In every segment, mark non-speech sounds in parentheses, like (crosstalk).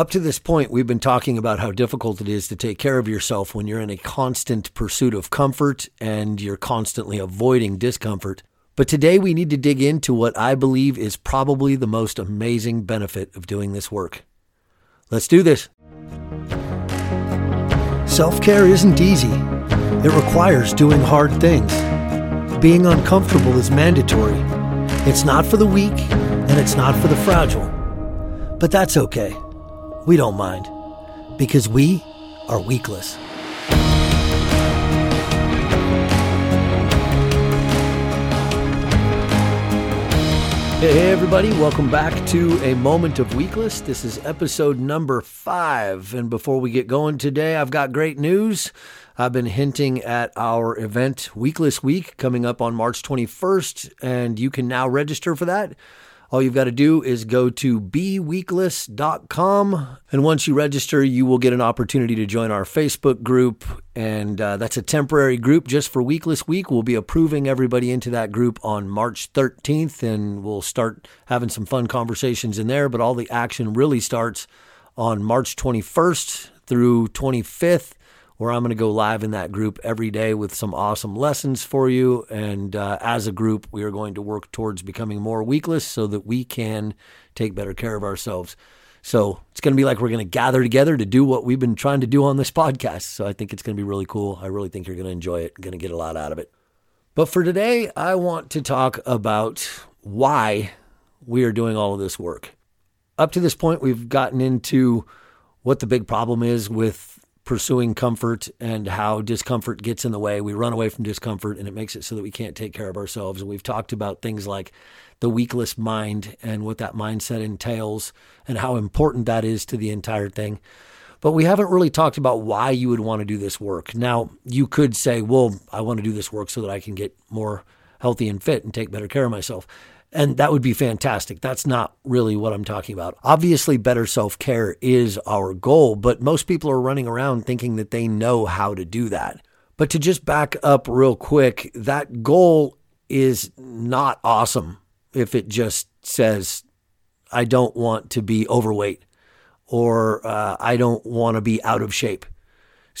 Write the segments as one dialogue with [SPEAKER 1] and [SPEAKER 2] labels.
[SPEAKER 1] Up to this point, we've been talking about how difficult it is to take care of yourself when you're in a constant pursuit of comfort and you're constantly avoiding discomfort. But today we need to dig into what I believe is probably the most amazing benefit of doing this work. Let's do this. Self care isn't easy, it requires doing hard things. Being uncomfortable is mandatory. It's not for the weak and it's not for the fragile. But that's okay. We don't mind because we are weakless. Hey, everybody, welcome back to a moment of weakless. This is episode number five. And before we get going today, I've got great news. I've been hinting at our event Weakless Week coming up on March 21st, and you can now register for that. All you've got to do is go to beweakless.com. And once you register, you will get an opportunity to join our Facebook group. And uh, that's a temporary group just for Weakless Week. We'll be approving everybody into that group on March 13th, and we'll start having some fun conversations in there. But all the action really starts on March 21st through 25th where I'm going to go live in that group every day with some awesome lessons for you. And uh, as a group, we are going to work towards becoming more weakless so that we can take better care of ourselves. So it's going to be like we're going to gather together to do what we've been trying to do on this podcast. So I think it's going to be really cool. I really think you're going to enjoy it, going to get a lot out of it. But for today, I want to talk about why we are doing all of this work. Up to this point, we've gotten into what the big problem is with pursuing comfort and how discomfort gets in the way. We run away from discomfort and it makes it so that we can't take care of ourselves. And we've talked about things like the weakless mind and what that mindset entails and how important that is to the entire thing. But we haven't really talked about why you would want to do this work. Now, you could say, well, I want to do this work so that I can get more healthy and fit and take better care of myself. And that would be fantastic. That's not really what I'm talking about. Obviously, better self care is our goal, but most people are running around thinking that they know how to do that. But to just back up real quick, that goal is not awesome if it just says, I don't want to be overweight or uh, I don't want to be out of shape.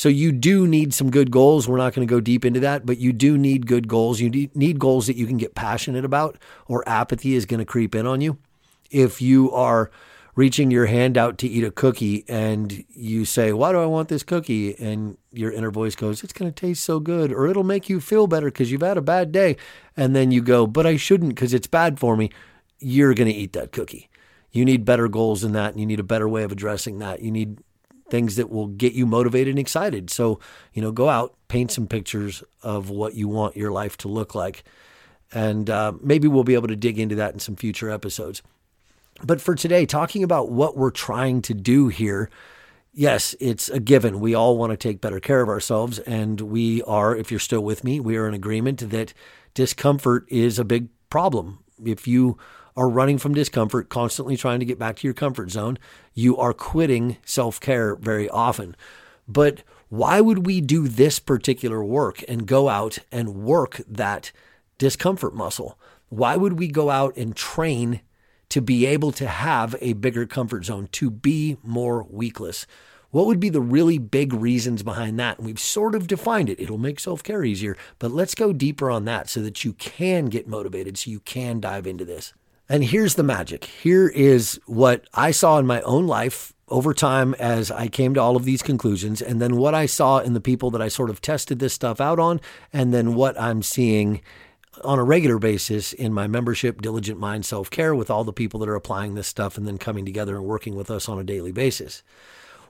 [SPEAKER 1] So you do need some good goals. We're not going to go deep into that, but you do need good goals. You need goals that you can get passionate about, or apathy is going to creep in on you. If you are reaching your hand out to eat a cookie and you say, Why do I want this cookie? And your inner voice goes, It's going to taste so good, or it'll make you feel better because you've had a bad day. And then you go, But I shouldn't because it's bad for me. You're going to eat that cookie. You need better goals than that, and you need a better way of addressing that. You need things that will get you motivated and excited. So, you know, go out, paint some pictures of what you want your life to look like. And uh, maybe we'll be able to dig into that in some future episodes. But for today, talking about what we're trying to do here, yes, it's a given. We all want to take better care of ourselves. And we are, if you're still with me, we are in agreement that discomfort is a big problem. If you are running from discomfort, constantly trying to get back to your comfort zone, you are quitting self care very often. But why would we do this particular work and go out and work that discomfort muscle? Why would we go out and train to be able to have a bigger comfort zone, to be more weakless? What would be the really big reasons behind that? And we've sort of defined it. It'll make self care easier, but let's go deeper on that so that you can get motivated, so you can dive into this. And here's the magic. Here is what I saw in my own life over time as I came to all of these conclusions, and then what I saw in the people that I sort of tested this stuff out on, and then what I'm seeing on a regular basis in my membership, Diligent Mind Self Care, with all the people that are applying this stuff and then coming together and working with us on a daily basis.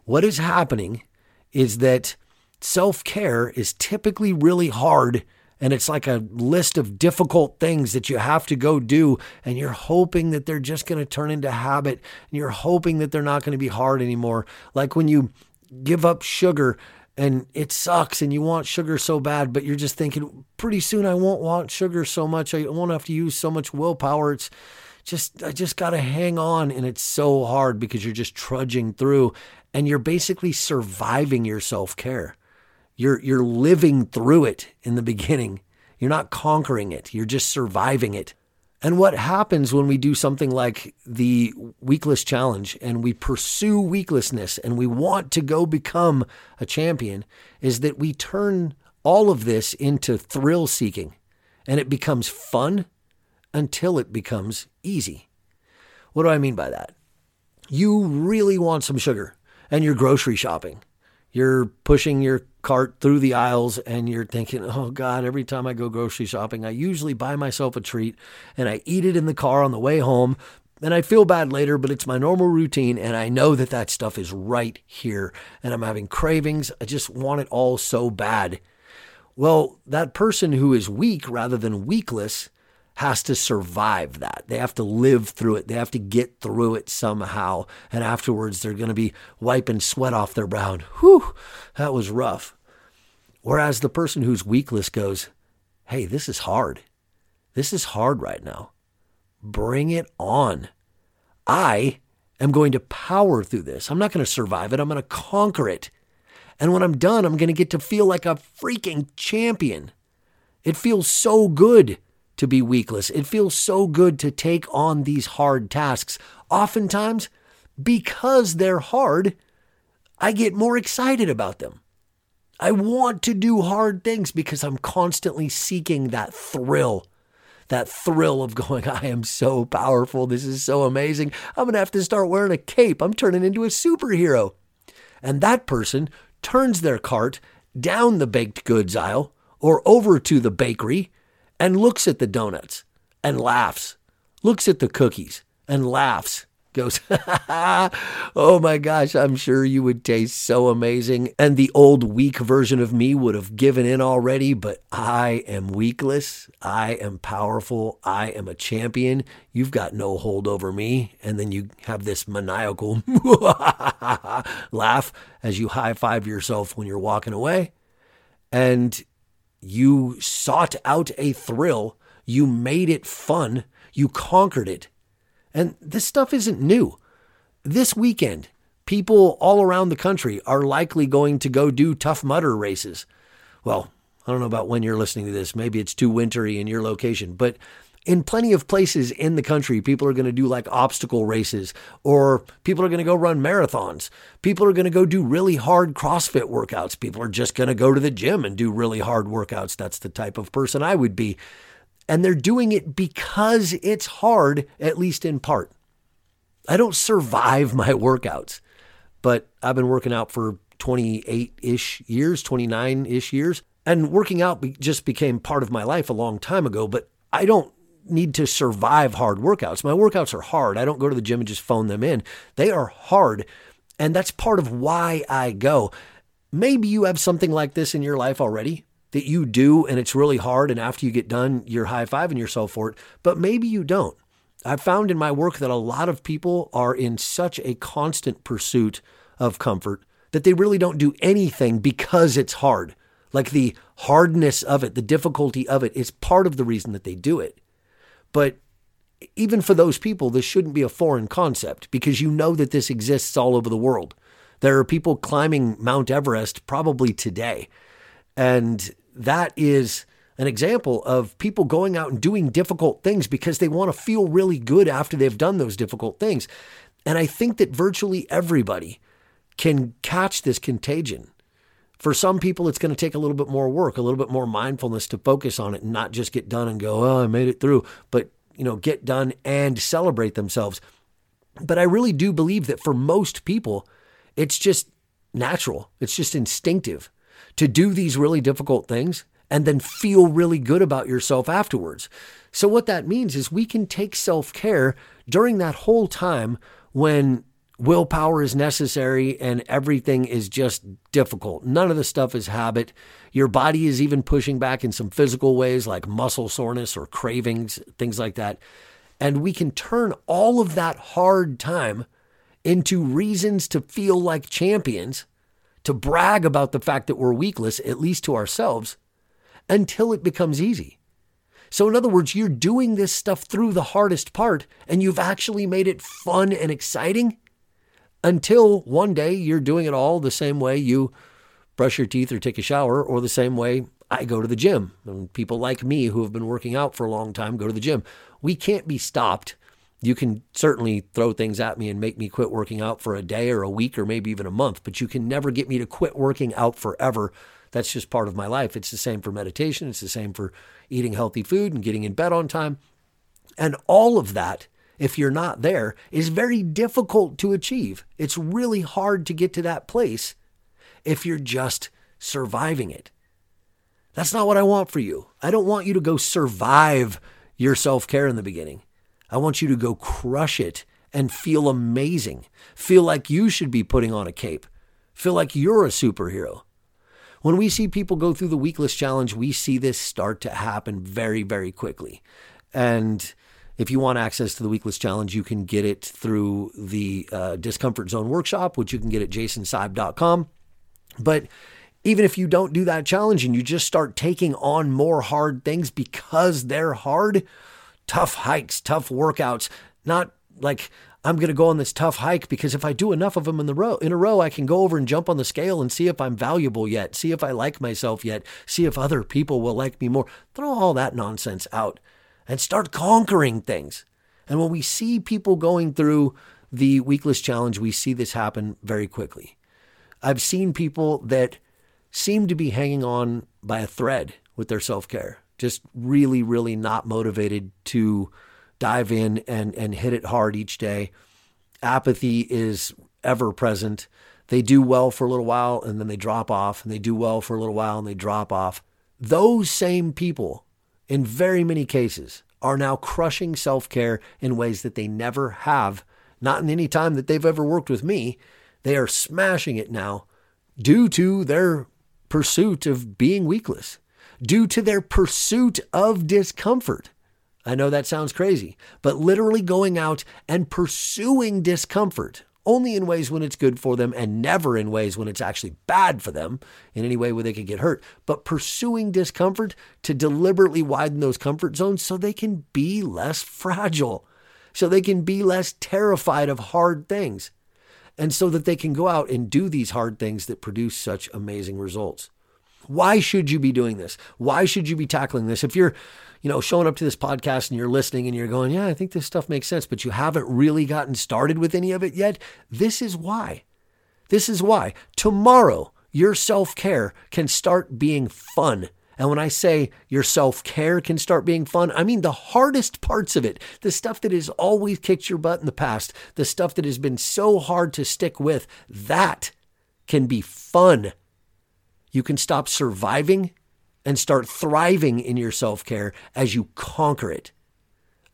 [SPEAKER 1] What is happening is that self care is typically really hard and it's like a list of difficult things that you have to go do and you're hoping that they're just going to turn into habit and you're hoping that they're not going to be hard anymore. Like when you give up sugar and it sucks and you want sugar so bad but you're just thinking pretty soon I won't want sugar so much. I won't have to use so much willpower. It's just I just got to hang on and it's so hard because you're just trudging through and you're basically surviving your self-care you're, you're living through it in the beginning. You're not conquering it, you're just surviving it. And what happens when we do something like the weakless challenge and we pursue weaklessness and we want to go become a champion is that we turn all of this into thrill seeking and it becomes fun until it becomes easy. What do I mean by that? You really want some sugar and you're grocery shopping. You're pushing your cart through the aisles and you're thinking, oh God, every time I go grocery shopping, I usually buy myself a treat and I eat it in the car on the way home. And I feel bad later, but it's my normal routine. And I know that that stuff is right here. And I'm having cravings. I just want it all so bad. Well, that person who is weak rather than weakless has to survive that. They have to live through it. They have to get through it somehow. And afterwards, they're going to be wiping sweat off their brow. Whew, that was rough. Whereas the person who's weakless goes, hey, this is hard. This is hard right now. Bring it on. I am going to power through this. I'm not going to survive it. I'm going to conquer it. And when I'm done, I'm going to get to feel like a freaking champion. It feels so good to be weakless. It feels so good to take on these hard tasks. Oftentimes, because they're hard, I get more excited about them. I want to do hard things because I'm constantly seeking that thrill. That thrill of going, I am so powerful. This is so amazing. I'm going to have to start wearing a cape. I'm turning into a superhero. And that person turns their cart down the baked goods aisle or over to the bakery and looks at the donuts and laughs, looks at the cookies and laughs, goes, (laughs) Oh my gosh, I'm sure you would taste so amazing. And the old weak version of me would have given in already, but I am weakless. I am powerful. I am a champion. You've got no hold over me. And then you have this maniacal (laughs) laugh as you high five yourself when you're walking away. And you sought out a thrill. You made it fun. You conquered it. And this stuff isn't new. This weekend, people all around the country are likely going to go do Tough Mudder races. Well, I don't know about when you're listening to this. Maybe it's too wintry in your location, but in plenty of places in the country, people are going to do like obstacle races or people are going to go run marathons. People are going to go do really hard CrossFit workouts. People are just going to go to the gym and do really hard workouts. That's the type of person I would be. And they're doing it because it's hard, at least in part. I don't survive my workouts, but I've been working out for 28 ish years, 29 ish years. And working out just became part of my life a long time ago, but I don't need to survive hard workouts. My workouts are hard. I don't go to the gym and just phone them in. They are hard. And that's part of why I go. Maybe you have something like this in your life already that you do and it's really hard. And after you get done, you're high fiving yourself for it. But maybe you don't. I've found in my work that a lot of people are in such a constant pursuit of comfort that they really don't do anything because it's hard. Like the hardness of it, the difficulty of it is part of the reason that they do it. But even for those people, this shouldn't be a foreign concept because you know that this exists all over the world. There are people climbing Mount Everest probably today. And that is an example of people going out and doing difficult things because they want to feel really good after they've done those difficult things. And I think that virtually everybody can catch this contagion. For some people, it's going to take a little bit more work, a little bit more mindfulness to focus on it and not just get done and go, oh, I made it through, but, you know, get done and celebrate themselves. But I really do believe that for most people, it's just natural, it's just instinctive to do these really difficult things and then feel really good about yourself afterwards. So, what that means is we can take self care during that whole time when willpower is necessary and everything is just difficult. None of the stuff is habit. Your body is even pushing back in some physical ways like muscle soreness or cravings, things like that. And we can turn all of that hard time into reasons to feel like champions, to brag about the fact that we're weakless, at least to ourselves, until it becomes easy. So, in other words, you're doing this stuff through the hardest part and you've actually made it fun and exciting until one day you're doing it all the same way you brush your teeth or take a shower, or the same way I go to the gym. And people like me who have been working out for a long time go to the gym. We can't be stopped. You can certainly throw things at me and make me quit working out for a day or a week or maybe even a month, but you can never get me to quit working out forever. That's just part of my life. It's the same for meditation, it's the same for eating healthy food and getting in bed on time. And all of that, if you're not there, is very difficult to achieve. It's really hard to get to that place if you're just surviving it. That's not what I want for you. I don't want you to go survive your self care in the beginning. I want you to go crush it and feel amazing. Feel like you should be putting on a cape. Feel like you're a superhero. When we see people go through the weakless challenge, we see this start to happen very, very quickly. And if you want access to the weakless challenge, you can get it through the uh, Discomfort Zone workshop, which you can get at jasonseib.com. But even if you don't do that challenge and you just start taking on more hard things because they're hard, tough hikes, tough workouts, not like I'm going to go on this tough hike because if I do enough of them in the row in a row, I can go over and jump on the scale and see if I'm valuable yet, see if I like myself yet, see if other people will like me more. Throw all that nonsense out and start conquering things. And when we see people going through the weakless challenge, we see this happen very quickly. I've seen people that seem to be hanging on by a thread with their self care just really, really not motivated to dive in and, and hit it hard each day. Apathy is ever present. They do well for a little while and then they drop off, and they do well for a little while and they drop off. Those same people, in very many cases, are now crushing self care in ways that they never have, not in any time that they've ever worked with me. They are smashing it now due to their pursuit of being weakless, due to their pursuit of discomfort. I know that sounds crazy, but literally going out and pursuing discomfort only in ways when it's good for them and never in ways when it's actually bad for them in any way where they could get hurt. But pursuing discomfort to deliberately widen those comfort zones so they can be less fragile, so they can be less terrified of hard things, and so that they can go out and do these hard things that produce such amazing results. Why should you be doing this? Why should you be tackling this? If you're, you know, showing up to this podcast and you're listening and you're going, yeah, I think this stuff makes sense, but you haven't really gotten started with any of it yet, this is why. This is why. Tomorrow, your self care can start being fun. And when I say your self care can start being fun, I mean the hardest parts of it, the stuff that has always kicked your butt in the past, the stuff that has been so hard to stick with, that can be fun you can stop surviving and start thriving in your self care as you conquer it.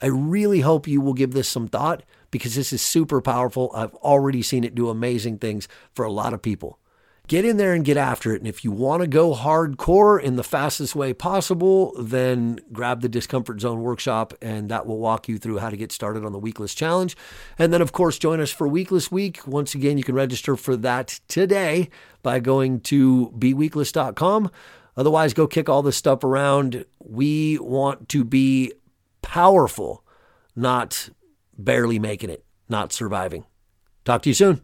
[SPEAKER 1] I really hope you will give this some thought because this is super powerful. I've already seen it do amazing things for a lot of people get in there and get after it. And if you want to go hardcore in the fastest way possible, then grab the Discomfort Zone workshop, and that will walk you through how to get started on the Weakless Challenge. And then, of course, join us for Weakless Week. Once again, you can register for that today by going to beweakless.com. Otherwise, go kick all this stuff around. We want to be powerful, not barely making it, not surviving. Talk to you soon.